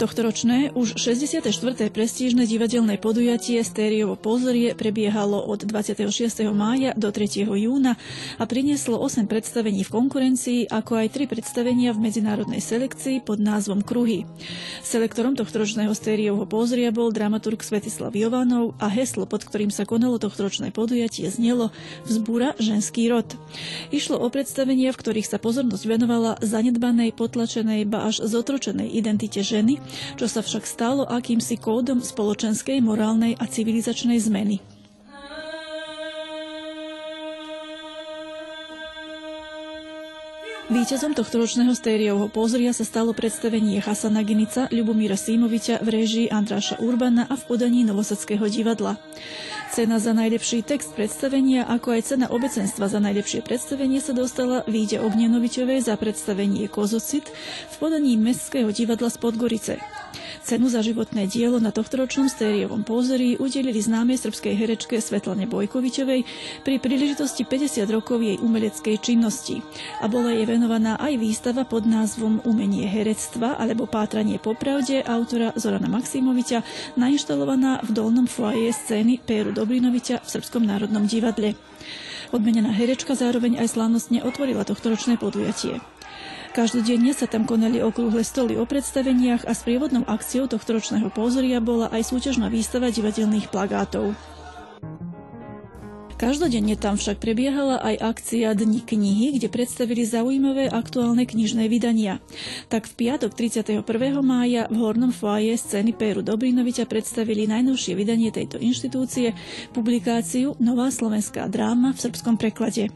Tohtoročné, už 64. prestížne divadelné podujatie Stériovo pozorie prebiehalo od 26. mája do 3. júna a prinieslo 8 predstavení v konkurencii, ako aj 3 predstavenia v medzinárodnej selekcii pod názvom Kruhy. Selektorom tohtoročného Stériovho pozoria bol dramaturg Svetislav Jovanov a heslo, pod ktorým sa konalo tohtoročné podujatie, znelo Vzbúra ženský rod. Išlo o predstavenia, v ktorých sa pozornosť venovala zanedbanej, potlačenej, ba až zotročenej identite ženy, čo sa však stalo akýmsi kódom spoločenskej, morálnej a civilizačnej zmeny. Výťazom tohto ročného stériovho pozria sa stalo predstavenie Hasana Ginica Ľubomíra Símoviča v réžii Andráša Urbana a v podaní Novosadského divadla. Cena za najlepší text predstavenia, ako aj cena obecenstva za najlepšie predstavenie sa dostala Víde Ognenovičovej za predstavenie Kozocit v podaní Mestského divadla z Podgorice. Cenu za životné dielo na tohtoročnom stériovom pózeri udelili známej srbskej herečke Svetlane Bojkovičovej pri príležitosti 50 rokov jej umeleckej činnosti a bola jej venovaná aj výstava pod názvom Umenie herectva alebo Pátranie po pravde autora Zorana Maximoviča nainštalovaná v dolnom foaje scény Péru Dobrinoviča v Srbskom národnom divadle. Odmenená herečka zároveň aj slávnostne otvorila tohtoročné podujatie. Každodenne sa tam konali okrúhle stoly o predstaveniach a sprievodnou akciou tohto ročného pózoria bola aj súťažná výstava divadelných plagátov. Každodenne tam však prebiehala aj akcia Dni knihy, kde predstavili zaujímavé aktuálne knižné vydania. Tak v piatok 31. mája v Hornom foaje scény Péru Dobrinoviča predstavili najnovšie vydanie tejto inštitúcie, publikáciu Nová slovenská dráma v srbskom preklade.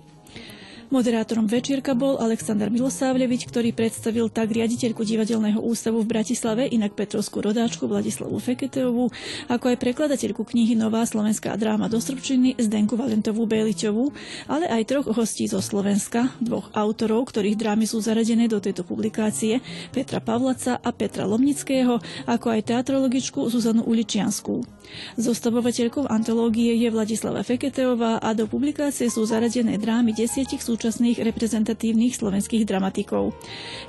Moderátorom večierka bol Aleksandr Milosávljevič, ktorý predstavil tak riaditeľku divadelného ústavu v Bratislave, inak Petrovskú rodáčku Vladislavu Feketeovú, ako aj prekladateľku knihy Nová slovenská dráma do Srbčiny Zdenku Valentovú Béličovú, ale aj troch hostí zo Slovenska, dvoch autorov, ktorých drámy sú zaradené do tejto publikácie, Petra Pavlaca a Petra Lomnického, ako aj teatrologičku Zuzanu Uličianskú. Zostavovateľkou antológie je Vladislava Feketeová a do publikácie sú zaradené drámy desiatich súčasných reprezentatívnych slovenských dramatikov.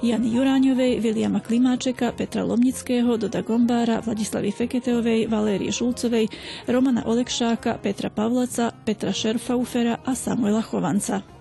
Jany Juráňovej, Viliama Klimáčeka, Petra Lomnického, Doda Gombára, Vladislavy Feketeovej, Valérie Šulcovej, Romana Olekšáka, Petra Pavlaca, Petra Šerfaufera a Samuela Chovanca.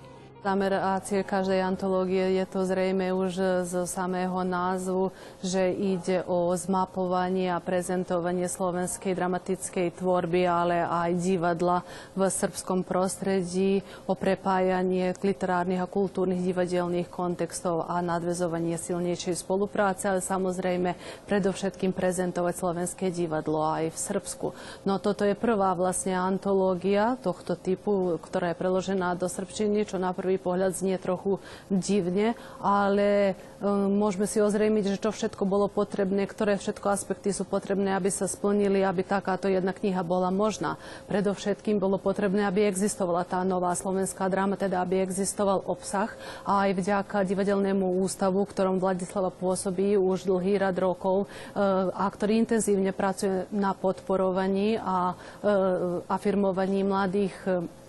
Zamerácie každej antológie je to zrejme už z samého názvu, že ide o zmapovanie a prezentovanie slovenskej dramatickej tvorby, ale aj divadla v srbskom prostredí, o prepájanie literárnych a kultúrnych divadelných kontextov a nadvezovanie silnejšej spolupráce, ale samozrejme predovšetkým prezentovať slovenské divadlo aj v Srbsku. No toto je prvá vlastne antológia tohto typu, ktorá je preložená do srbčiny, čo na prvý prvý pohľad znie trochu divne, ale um, môžeme si ozrejmiť, že čo všetko bolo potrebné, ktoré všetko aspekty sú potrebné, aby sa splnili, aby takáto jedna kniha bola možná. Predovšetkým bolo potrebné, aby existovala tá nová slovenská dráma, teda aby existoval obsah a aj vďaka divadelnému ústavu, ktorom Vladislava pôsobí už dlhý rad rokov uh, a ktorý intenzívne pracuje na podporovaní a uh, afirmovaní mladých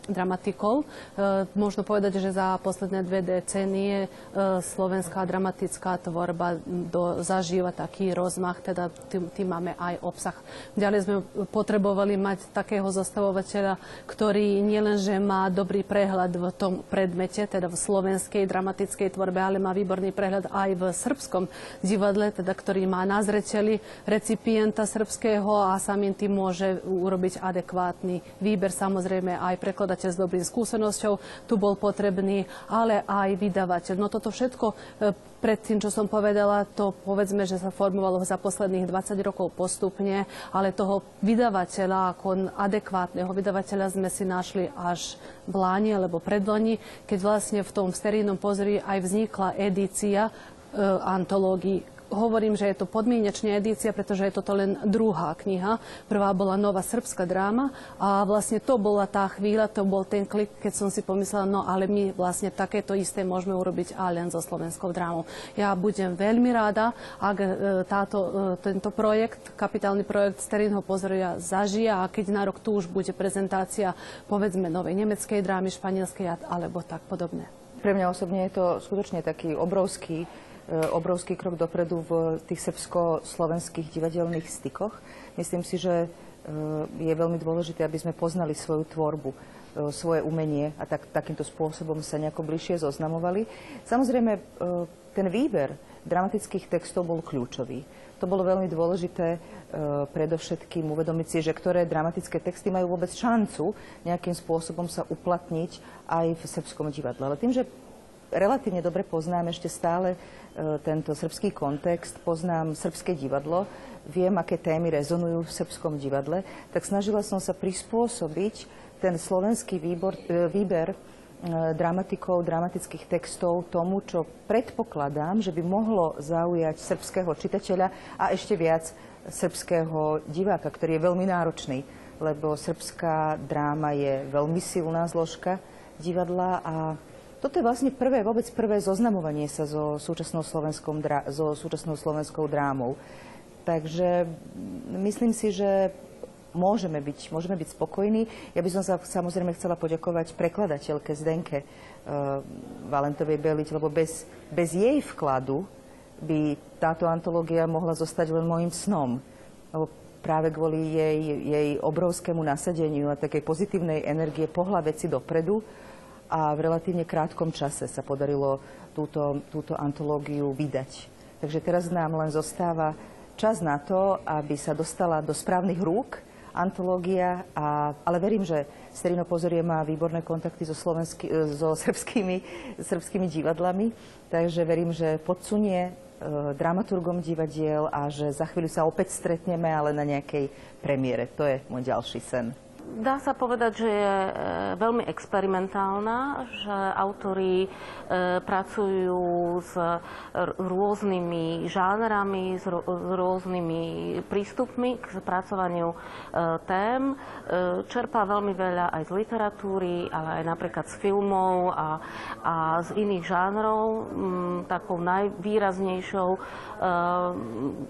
dramatikov. E, možno povedať, že za posledné dve decénie e, slovenská dramatická tvorba do, zažíva taký rozmach, teda tým, tým máme aj obsah. Ďalej sme potrebovali mať takého zastavovateľa, ktorý nielenže má dobrý prehľad v tom predmete, teda v slovenskej dramatickej tvorbe, ale má výborný prehľad aj v srbskom divadle, teda ktorý má na zreteli recipienta srbského a samým tým môže urobiť adekvátny výber, samozrejme aj prekladať prekladateľ s dobrým skúsenosťou, tu bol potrebný, ale aj vydavateľ. No toto všetko e, pred tým, čo som povedala, to povedzme, že sa formovalo za posledných 20 rokov postupne, ale toho vydavateľa, ako adekvátneho vydavateľa sme si našli až v Láni alebo predlani, keď vlastne v tom sterínom pozri aj vznikla edícia e, hovorím, že je to podmienečná edícia, pretože je toto len druhá kniha. Prvá bola Nová srbská dráma a vlastne to bola tá chvíľa, to bol ten klik, keď som si pomyslela, no ale my vlastne takéto isté môžeme urobiť aj len so slovenskou drámou. Ja budem veľmi rada, ak e, táto, e, tento projekt, kapitálny projekt Sterinho pozoria zažije a keď na rok tu už bude prezentácia povedzme novej nemeckej drámy, španielskej alebo tak podobne. Pre mňa osobne je to skutočne taký obrovský obrovský krok dopredu v tých srbsko-slovenských divadelných stykoch. Myslím si, že je veľmi dôležité, aby sme poznali svoju tvorbu svoje umenie a tak, takýmto spôsobom sa nejako bližšie zoznamovali. Samozrejme, ten výber dramatických textov bol kľúčový. To bolo veľmi dôležité predovšetkým uvedomiť si, že ktoré dramatické texty majú vôbec šancu nejakým spôsobom sa uplatniť aj v srbskom divadle. Ale tým, že relatívne dobre poznám ešte stále tento srbský kontext, poznám srbské divadlo, viem, aké témy rezonujú v srbskom divadle, tak snažila som sa prispôsobiť ten slovenský výbor, výber dramatikov, dramatických textov tomu, čo predpokladám, že by mohlo zaujať srbského čitateľa a ešte viac srbského diváka, ktorý je veľmi náročný, lebo srbská dráma je veľmi silná zložka divadla a toto je vlastne prvé, vôbec prvé zoznamovanie sa so súčasnou, slovenskou, so súčasnou slovenskou drámou. Takže myslím si, že môžeme byť, môžeme byť spokojní. Ja by som sa samozrejme chcela poďakovať prekladateľke Zdenke uh, Valentovej Beliť, lebo bez, bez jej vkladu by táto antológia mohla zostať len môjim snom. Lebo práve kvôli jej, jej obrovskému nasadeniu a takej pozitívnej energie pohľa veci dopredu a v relatívne krátkom čase sa podarilo túto, túto antológiu vydať. Takže teraz nám len zostáva čas na to, aby sa dostala do správnych rúk antológia, a, ale verím, že Sterino Pozorie má výborné kontakty so, slovensky, so srbskými, srbskými divadlami, takže verím, že podsunie E, dramaturgom divadiel a že za chvíľu sa opäť stretneme, ale na nejakej premiére. To je môj ďalší sen. Dá sa povedať, že je e, veľmi experimentálna, že autori e, pracujú s rôznymi žánrami, s rôznymi prístupmi k spracovaniu tém. Čerpá veľmi veľa aj z literatúry, ale aj napríklad z filmov a, a z iných žánrov. Mm, takou najvýraznejšou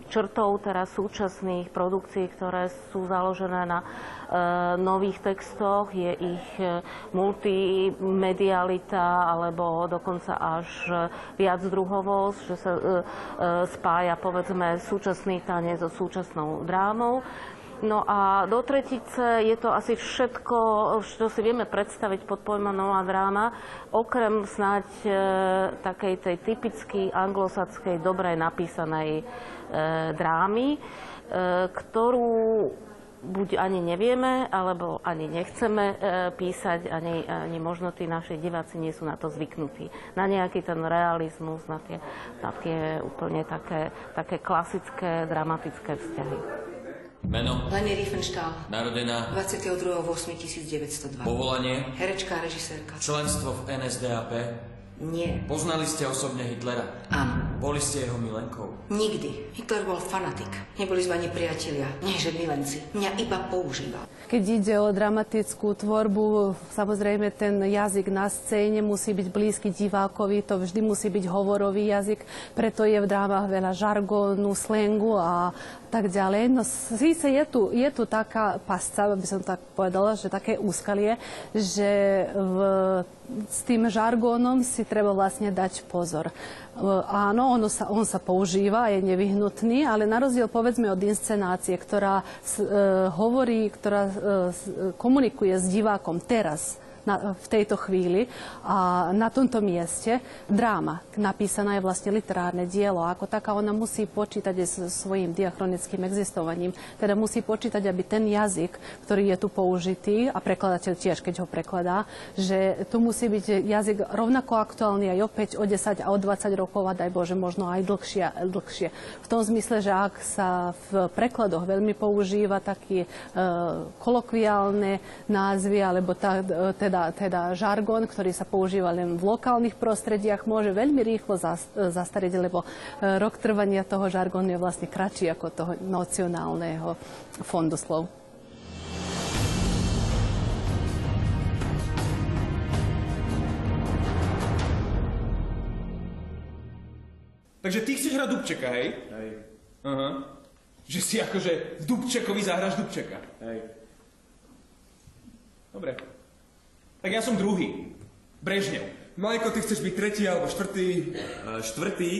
črtou teraz súčasných produkcií, ktoré sú založené na nových textoch, je ich e, multimedialita alebo dokonca až viac druhovosť, že sa e, e, spája povedzme súčasný tanec so súčasnou drámou. No a do tretice je to asi všetko, čo si vieme predstaviť pod pojmom nová dráma, okrem snáď e, takej tej typicky anglosackej, dobrej napísanej e, drámy, e, ktorú buď ani nevieme, alebo ani nechceme e, písať, ani, ani možno tí naši diváci nie sú na to zvyknutí. Na nejaký ten realizmus, na tie, na tie úplne také, také klasické, dramatické vzťahy. Meno? Leni Riefenstahl. Narodená? 22.8.1902. Povolanie? Herečka a režisérka. Členstvo v NSDAP? Nie. Poznali ste osobne Hitlera? Áno. Boli ste jeho milenkou? Nikdy. Hitler bol fanatik. Neboli sme ani priatelia, nie že milenci. Mňa iba používal. Keď ide o dramatickú tvorbu, samozrejme ten jazyk na scéne musí byť blízky divákovi, to vždy musí byť hovorový jazyk, preto je v drámach veľa žargónu, slengu a tak ďalej. No síce je tu, je tu taká pasca, by som tak povedala, že také úskalie, že v, s tým žargónom si treba vlastne dať pozor. Áno, ono sa, on sa používa, je nevyhnutný, ale na rozdiel povedzme od inscenácie, ktorá e, hovorí, ktorá e, komunikuje s divákom teraz, na, v tejto chvíli a na tomto mieste dráma. Napísaná je vlastne literárne dielo ako taká ona musí počítať s svojím diachronickým existovaním. Teda musí počítať, aby ten jazyk, ktorý je tu použitý a prekladateľ tiež, keď ho prekladá, že tu musí byť jazyk rovnako aktuálny aj o 5, o 10 a o 20 rokov a daj Bože, možno aj dlhšie. dlhšie. V tom zmysle, že ak sa v prekladoch veľmi používa taký e, kolokviálne názvy alebo tá, teda teda, teda žargon, ktorý sa používa len v lokálnych prostrediach, môže veľmi rýchlo zastariť, lebo e, rok trvania toho žargonu je vlastne kratší ako toho nacionálneho fondu slov. Takže ty chceš hrať Dubčeka, hej? Hej. Aha. Že si akože v Dubčekovi zahraš Dubčeka. Hej. Dobre. Tak ja som druhý. Brežnev. Majko, ty chceš byť tretí alebo štvrtý? E, štvrtý,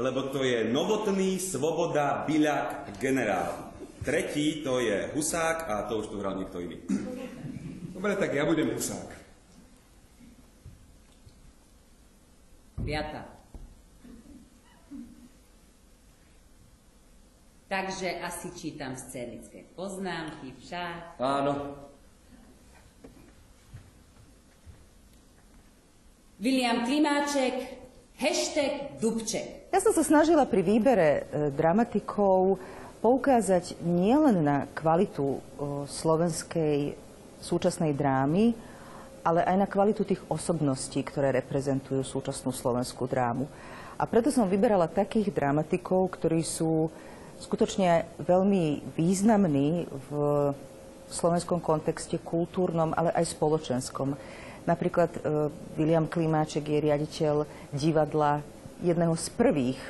lebo to je novotný Svoboda Biľak generál. Tretí to je Husák a to už tu hral niekto iný. Dobre, tak ja budem husák. Piata. Takže asi čítam scénické poznámky však. Áno. William Klimáček, hashtag Dubček. Ja som sa snažila pri výbere e, dramatikov poukázať nielen na kvalitu e, slovenskej súčasnej drámy, ale aj na kvalitu tých osobností, ktoré reprezentujú súčasnú slovenskú drámu. A preto som vyberala takých dramatikov, ktorí sú skutočne veľmi významní v slovenskom kontexte kultúrnom, ale aj spoločenskom. Napríklad e, William Klimáček je riaditeľ divadla jedného z prvých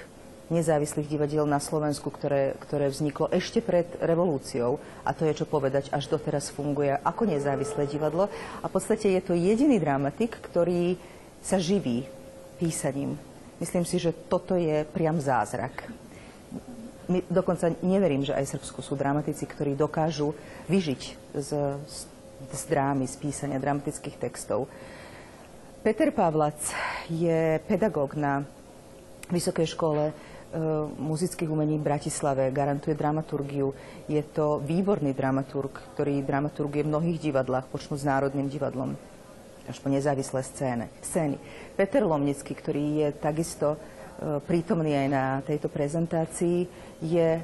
nezávislých divadiel na Slovensku, ktoré, ktoré vzniklo ešte pred revolúciou. A to je čo povedať, až doteraz funguje ako nezávislé divadlo. A v podstate je to jediný dramatik, ktorý sa živí písaním. Myslím si, že toto je priam zázrak. My dokonca neverím, že aj v Srbsku sú dramatici, ktorí dokážu vyžiť z, z drámy, z písania dramatických textov. Peter Pavlac je pedagóg na Vysokej škole E, muzických umení v Bratislave, garantuje dramaturgiu. Je to výborný dramaturg, ktorý dramaturguje v mnohých divadlách, počnú s Národným divadlom až po nezávislé scéne, scény. Peter Lomnický, ktorý je takisto e, prítomný aj na tejto prezentácii, je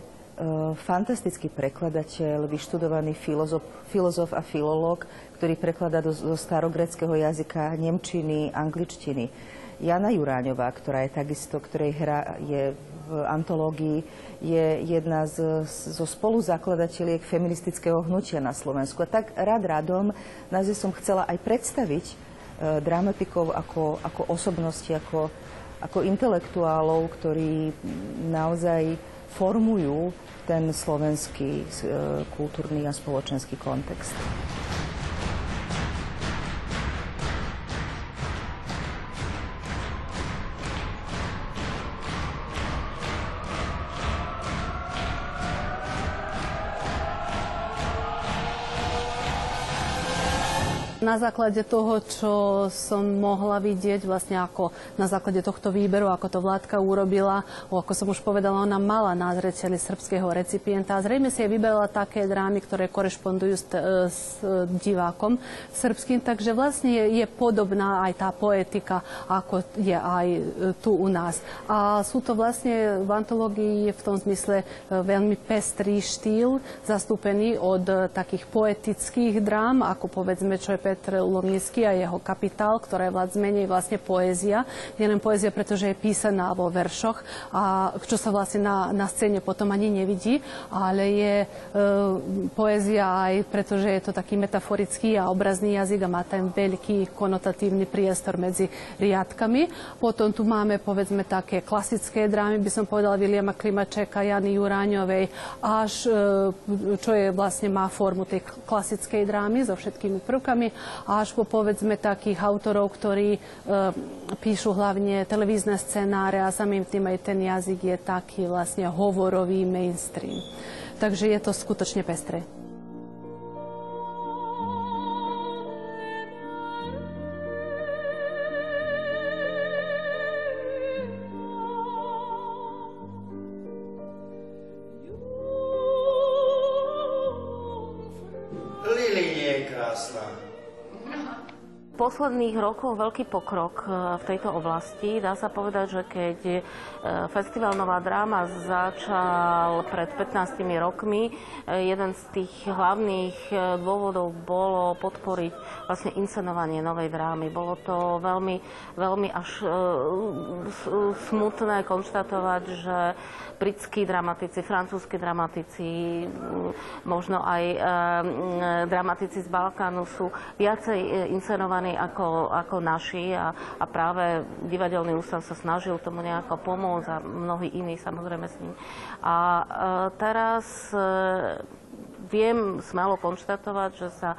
fantastický prekladateľ, vyštudovaný filozof, filozof a filológ, ktorý prekladá do, do starogreckého jazyka nemčiny, angličtiny. Jana Juráňová, ktorá je takisto, ktorej hra je v antológii, je jedna z, zo spoluzakladateľiek feministického hnutia na Slovensku. A tak rád radom nás som chcela aj predstaviť e, dramatikov ako, ako osobnosti, ako, ako intelektuálov, ktorí naozaj formujú ten slovenský e, kultúrny a spoločenský kontext. Na základe toho, čo som mohla vidieť, vlastne ako na základe tohto výberu, ako to vládka urobila, ako som už povedala, ona mala na srbského recipienta a zrejme si aj vyberala také drámy, ktoré korešpondujú s, s divákom srbským, takže vlastne je, je podobná aj tá poetika, ako je aj e, tu u nás. A sú to vlastne v antológii v tom zmysle e, veľmi pestrý štýl, zastúpený od e, takých poetických drám, ako povedzme, čo je Petr Lomnický a jeho kapitál, ktorá je vlad menej vlastne poézia. Nielen poézia, pretože je písaná vo veršoch, a čo sa vlastne na, na scéne potom ani nevidí, ale je e, poézia aj pretože je to taký metaforický a obrazný jazyk a má tam veľký konotatívny priestor medzi riadkami. Potom tu máme povedzme také klasické drámy, by som povedala Viliama Klimačeka, Jany Juráňovej, až e, čo je vlastne má formu tej klasickej drámy so všetkými prvkami až po povedzme takých autorov, ktorí e, píšu hlavne televízne scenáre a samým tým aj ten jazyk je taký vlastne hovorový mainstream. Takže je to skutočne pestré. Posledných rokoch veľký pokrok e, v tejto oblasti. Dá sa povedať, že keď e, Festival Nová dráma začal pred 15 rokmi, e, jeden z tých hlavných dôvodov bolo podporiť vlastne inscenovanie novej drámy. Bolo to veľmi, veľmi až smutné konštatovať, že britskí dramatici, francúzski dramatici, možno aj dramatici z Balkánu sú viacej inscenovaní ako, ako naši a, a práve divadelný ústav sa snažil tomu nejako pomôcť a mnohí iní samozrejme s ním. A e, teraz e, viem smelo konštatovať, že sa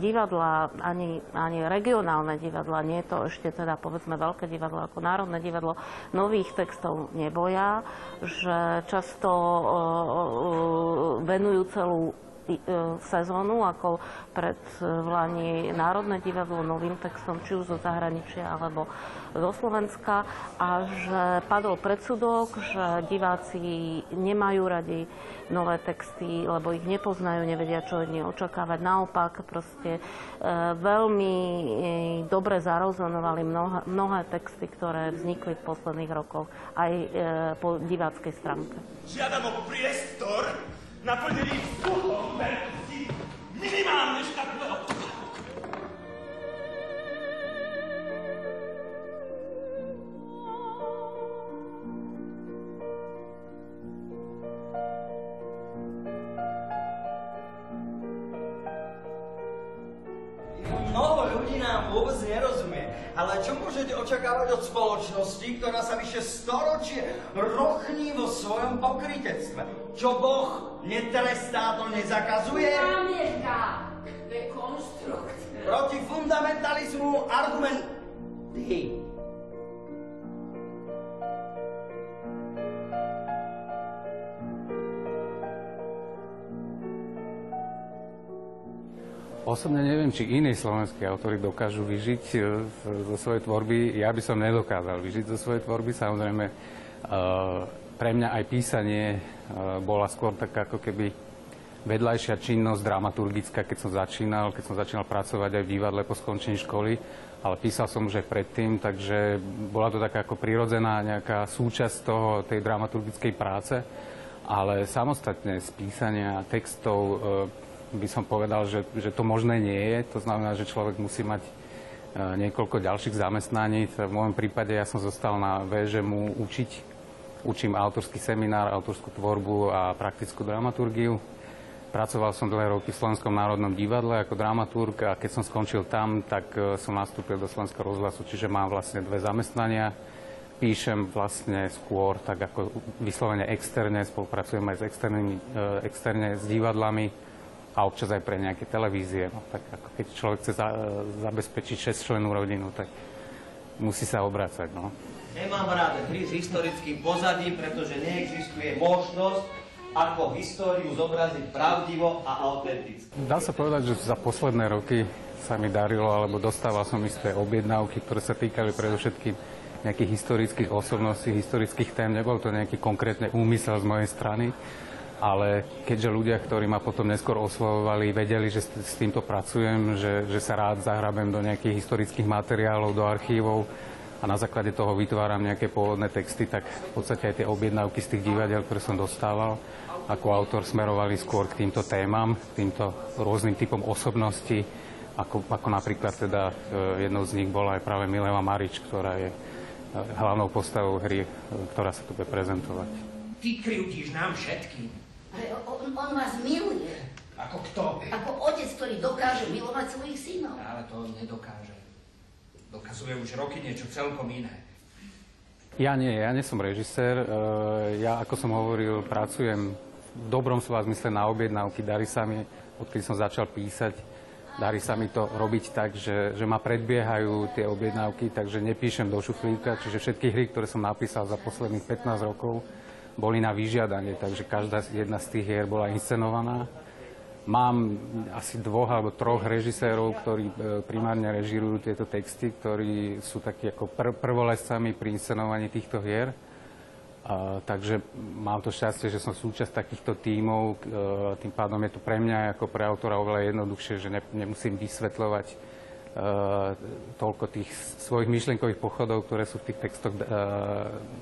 divadla, ani, ani regionálne divadla, nie to ešte teda povedzme veľké divadlo ako Národné divadlo, nových textov neboja, že často venujú celú sezónu, ako pred e, Vlani Národné divadlo novým textom, či už zo zahraničia alebo zo Slovenska a že padol predsudok, že diváci nemajú radi nové texty, lebo ich nepoznajú, nevedia, čo od nich očakávať. Naopak, proste e, veľmi e, dobre zarozonovali mnohé texty, ktoré vznikli v posledných rokoch aj e, po diváckej stránke. Žiadam o priestor štatné Mnoho ľudí nám vôbec nerozumie. Ale čo môžete očakávať od spoločnosti, ktorá sa vyše storočie rochní vo svojom pokrytectve? Čo Boh netrestá, to nezakazuje? Námienka! Dekonstrukcia. Proti fundamentalizmu argumenty. Osobne neviem, či iní slovenskí autory dokážu vyžiť e, zo svojej tvorby. Ja by som nedokázal vyžiť zo svojej tvorby. Samozrejme, e, pre mňa aj písanie e, bola skôr taká ako keby vedľajšia činnosť dramaturgická, keď som začínal, keď som začínal pracovať aj v divadle po skončení školy, ale písal som už aj predtým, takže bola to taká ako prirodzená nejaká súčasť toho, tej dramaturgickej práce, ale samostatne z písania textov by som povedal, že, že to možné nie je. To znamená, že človek musí mať e, niekoľko ďalších zamestnaní. V môjom prípade ja som zostal na VŽMu učiť. Učím autorský seminár, autorskú tvorbu a praktickú dramaturgiu. Pracoval som dlhé roky v Slovenskom národnom divadle ako dramaturg a keď som skončil tam, tak e, som nastúpil do Slovenského rozhlasu, čiže mám vlastne dve zamestnania. Píšem vlastne skôr tak ako vyslovene externe, spolupracujem aj s externými, e, externe s divadlami a občas aj pre nejaké televízie. No, tak ako keď človek chce za, zabezpečiť 6 členú rodinu, tak musí sa obracať. No. Nemám rád hry s historickým pozadím, pretože neexistuje možnosť, ako históriu zobraziť pravdivo a autenticky. Dá sa povedať, že za posledné roky sa mi darilo, alebo dostával som isté objednávky, ktoré sa týkali predovšetkým nejakých historických osobností, historických tém. Nebol to nejaký konkrétny úmysel z mojej strany, ale keďže ľudia, ktorí ma potom neskôr oslovovali, vedeli, že s týmto pracujem, že, že sa rád zahrabem do nejakých historických materiálov, do archívov a na základe toho vytváram nejaké pôvodné texty, tak v podstate aj tie objednávky z tých divadiel, ktoré som dostával, ako autor smerovali skôr k týmto témam, k týmto rôznym typom osobností, ako, ako napríklad teda e, jednou z nich bola aj práve Mileva Marič, ktorá je e, hlavnou postavou hry, e, ktorá sa tu bude prezentovať. Ty kryutíš nám všetkým. Ale on, on vás miluje. Ako kto? Ako otec, ktorý dokáže milovať svojich synov. Ale to nedokáže. Dokazuje už roky niečo celkom iné. Ja nie, ja nie som režisér. E, ja, ako som hovoril, pracujem v dobrom slova zmysle na objednávky. Darí sa mi, odkedy som začal písať, darí sa mi to robiť tak, že, že ma predbiehajú tie objednávky, takže nepíšem do šuflíka. Čiže všetky hry, ktoré som napísal za posledných 15 rokov, boli na vyžiadanie, takže každá jedna z tých hier bola inscenovaná. Mám asi dvoch alebo troch režisérov, ktorí e, primárne režirujú tieto texty, ktorí sú takí ako pr- prvolescami pri inscenovaní týchto hier. A, takže mám to šťastie, že som súčasť takýchto tímov, e, tým pádom je to pre mňa ako pre autora oveľa jednoduchšie, že ne, nemusím vysvetľovať e, toľko tých svojich myšlienkových pochodov, ktoré sú v tých textoch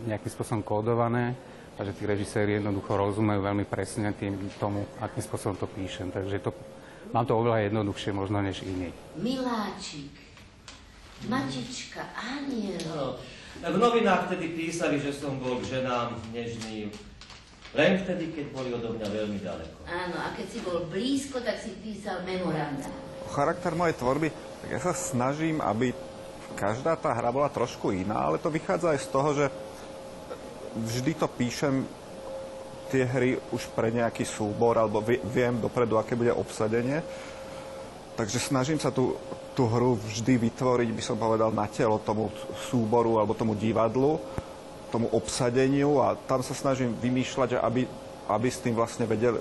nejakým spôsobom kódované a že tí režiséri jednoducho rozumejú veľmi presne tým tomu, akým spôsobom to píšem. Takže to, mám to oveľa jednoduchšie možno než iní. Miláčik, Matička, aniel. No, v novinách vtedy písali, že som bol k ženám nežný len vtedy, keď boli odo mňa veľmi ďaleko. Áno, a keď si bol blízko, tak si písal memoranda. Charakter mojej tvorby, tak ja sa snažím, aby každá tá hra bola trošku iná, ale to vychádza aj z toho, že vždy to píšem tie hry už pre nejaký súbor, alebo viem dopredu, aké bude obsadenie. Takže snažím sa tú, tú hru vždy vytvoriť, by som povedal, na telo tomu súboru alebo tomu divadlu, tomu obsadeniu a tam sa snažím vymýšľať, aby, aby s tým vlastne vedeli,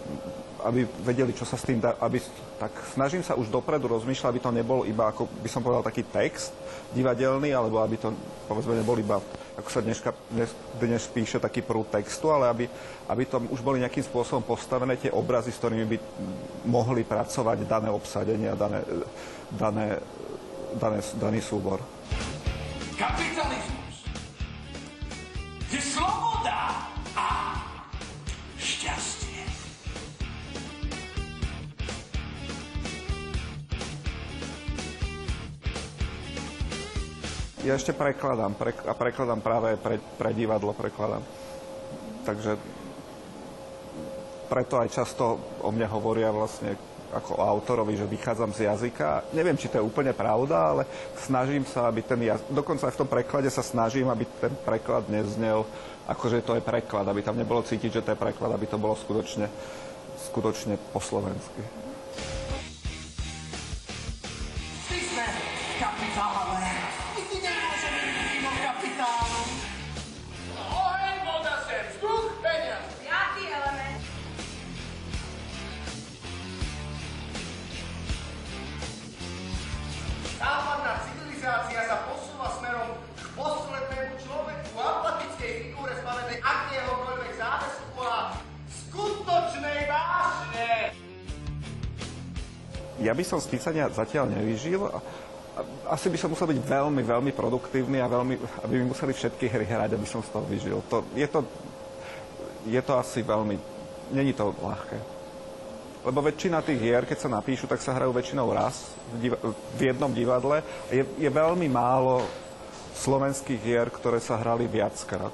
aby vedeli, čo sa s tým dá, aby, tak snažím sa už dopredu rozmýšľať, aby to nebol iba, ako by som povedal, taký text divadelný, alebo aby to, povedzme, nebol iba, ako sa dneska, dnes, dnes píše, taký prúd textu, ale aby, aby to už boli nejakým spôsobom postavené tie obrazy, s ktorými by mohli pracovať dané obsadenie a dané, dané, dané, daný súbor. Kapitalizmus Ja ešte prekladám pre, a prekladám práve pre, pre divadlo prekladám. Takže preto aj často o mne hovoria vlastne ako autorovi, že vychádzam z jazyka. Neviem, či to je úplne pravda, ale snažím sa, aby ten jazyk, dokonca aj v tom preklade sa snažím, aby ten preklad neznel, akože to je preklad, aby tam nebolo cítiť, že to je preklad, aby to bolo skutočne, skutočne po slovensky. Ja by som z písania zatiaľ nevyžil. Asi by som musel byť veľmi, veľmi produktívny a veľmi, aby mi museli všetky hry hrať, aby som z toho vyžil. To, je, to, je to asi veľmi... Není to ľahké. Lebo väčšina tých hier, keď sa napíšu, tak sa hrajú väčšinou raz v, diva- v jednom divadle. Je, je veľmi málo slovenských hier, ktoré sa hrali viackrát.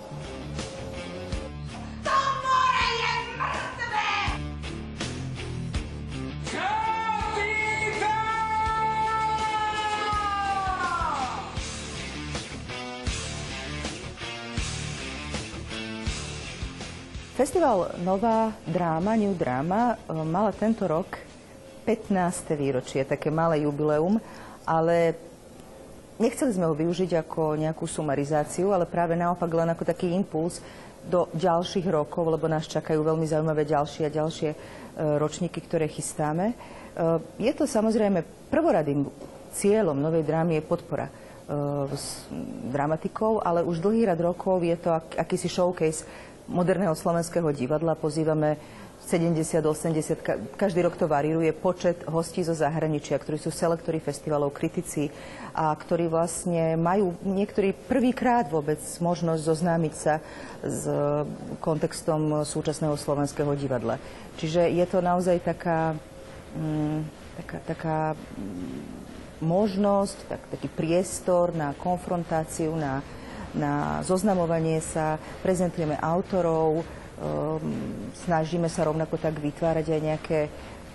Festival Nová dráma, New Drama, e, mala tento rok 15. výročie, také malé jubileum, ale nechceli sme ho využiť ako nejakú sumarizáciu, ale práve naopak len ako taký impuls do ďalších rokov, lebo nás čakajú veľmi zaujímavé ďalšie a ďalšie e, ročníky, ktoré chystáme. E, je to samozrejme prvoradým cieľom novej drámy je podpora s dramatikov, ale už dlhý rad rokov je to ak, akýsi showcase moderného slovenského divadla. Pozývame 70, 80, každý rok to varíruje počet hostí zo zahraničia, ktorí sú selektori festivalov, kritici a ktorí vlastne majú niektorí prvýkrát vôbec možnosť zoznámiť sa s kontextom súčasného slovenského divadla. Čiže je to naozaj taká, mm, taká, taká mm, možnosť, tak, taký priestor na konfrontáciu, na na zoznamovanie sa, prezentujeme autorov, um, snažíme sa rovnako tak vytvárať aj nejaké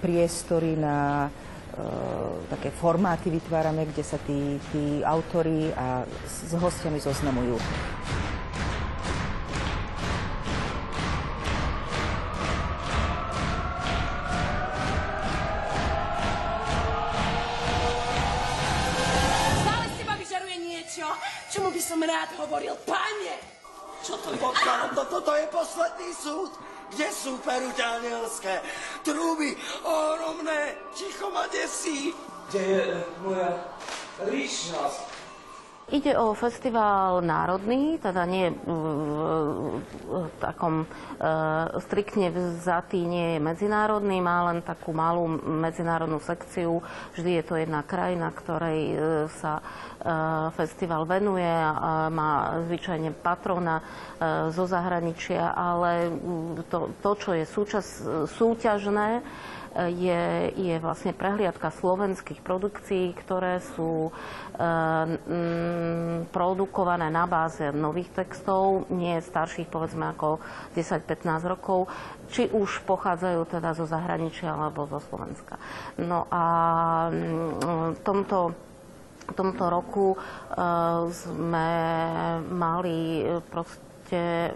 priestory na uh, také formáty vytvárame, kde sa tí, tí autory a s, hostiami zoznamujú. Rád hovoril, pane! Čo to je? Potkano, to, toto je posledný súd. Kde sú peruť anielské? Trúby ohromné, ticho ma desí. Kde je moja ríšnosť? Ide o festival národný, teda nie v, takom e, striktne vzatý, nie je medzinárodný, má len takú malú medzinárodnú sekciu. Vždy je to jedna krajina, ktorej e, sa e, festival venuje a má zvyčajne patrona zo zahraničia, ale to, to čo je súčas, súťažné, je, je vlastne prehliadka slovenských produkcií, ktoré sú e, m, produkované na báze nových textov, nie starších povedzme ako 10-15 rokov, či už pochádzajú teda zo zahraničia alebo zo Slovenska. No a v tomto v tomto roku uh, sme mali proste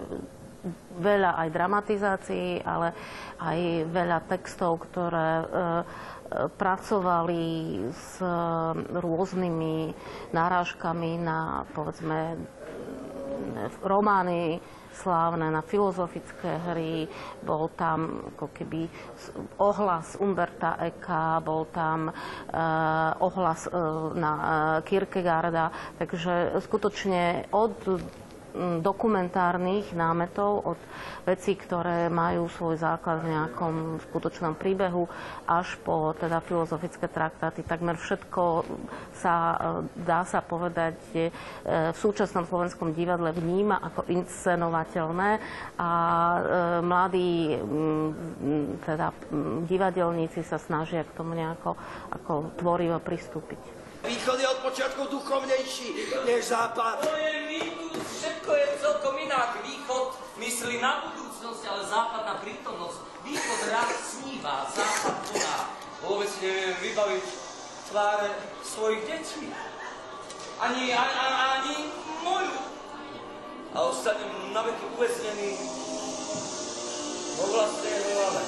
veľa aj dramatizácií, ale aj veľa textov, ktoré e, pracovali s rôznymi náražkami na, povedzme, romány slávne na filozofické hry, bol tam ako keby ohlas Umberta Eka, bol tam uh, ohlas uh, na uh, Kierkegaarda, takže skutočne od dokumentárnych námetov, od vecí, ktoré majú svoj základ v nejakom skutočnom príbehu, až po teda filozofické traktáty. Takmer všetko sa, e, dá sa povedať, e, v súčasnom slovenskom divadle vníma ako inscenovateľné a e, mladí teda divadelníci sa snažia k tomu nejako ako tvorivo pristúpiť. Východ je od počiatku duchovnejší než západ. To je mýtus, všetko je celkom inak. Východ myslí na budúcnosť, ale západ na prítomnosť. Východ rád sníva, západ koná. Vôbec neviem vybaviť tváre svojich detí. Ani, ani, ani moju. A ostanem na veky uväznený vo vlastnej hlave.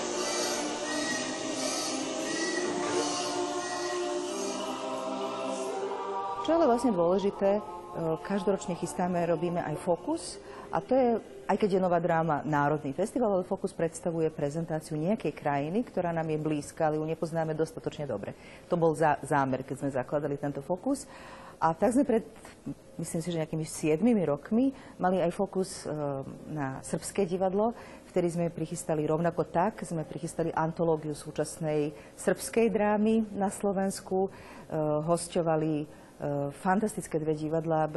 Čo je ale vlastne dôležité, každoročne chystáme, robíme aj Fokus a to je, aj keď je nová dráma, národný festival, ale Fokus predstavuje prezentáciu nejakej krajiny, ktorá nám je blízka, ale ju nepoznáme dostatočne dobre. To bol zá, zámer, keď sme zakladali tento Fokus. A tak sme pred, myslím si, že nejakými 7 rokmi mali aj Fokus e, na srbské divadlo, vtedy sme prichystali rovnako tak, sme prichystali antológiu súčasnej srbskej drámy na Slovensku, e, hosťovali Eh, fantastické dve divadlá, eh,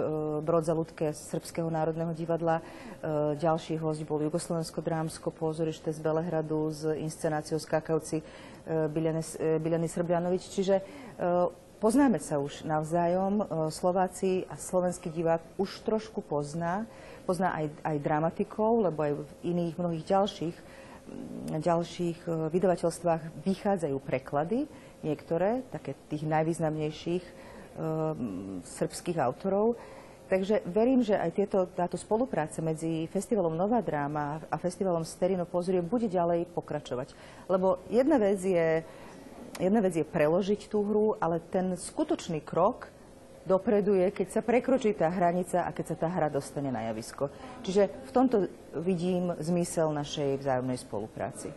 Brodza Ľudke z Srbského národného divadla, eh, ďalší host bol Jugoslovensko-drámsko pozorište z Belehradu s inscenáciou Skakavci Biljany Srbljanovič. Čiže poznáme sa už navzájom. Slováci a slovenský divák už trošku pozná. Pozná aj, aj dramatikov, lebo aj v iných mnohých ďalších, ďalších vydavateľstvách vychádzajú preklady, niektoré, také tých najvýznamnejších srbských autorov. Takže verím, že aj táto spolupráca medzi festivalom Nová dráma a festivalom Sterino Pozrie bude ďalej pokračovať. Lebo jedna vec je, jedna vec je preložiť tú hru, ale ten skutočný krok dopredu je, keď sa prekročí tá hranica a keď sa tá hra dostane na javisko. Čiže v tomto vidím zmysel našej vzájomnej spolupráci.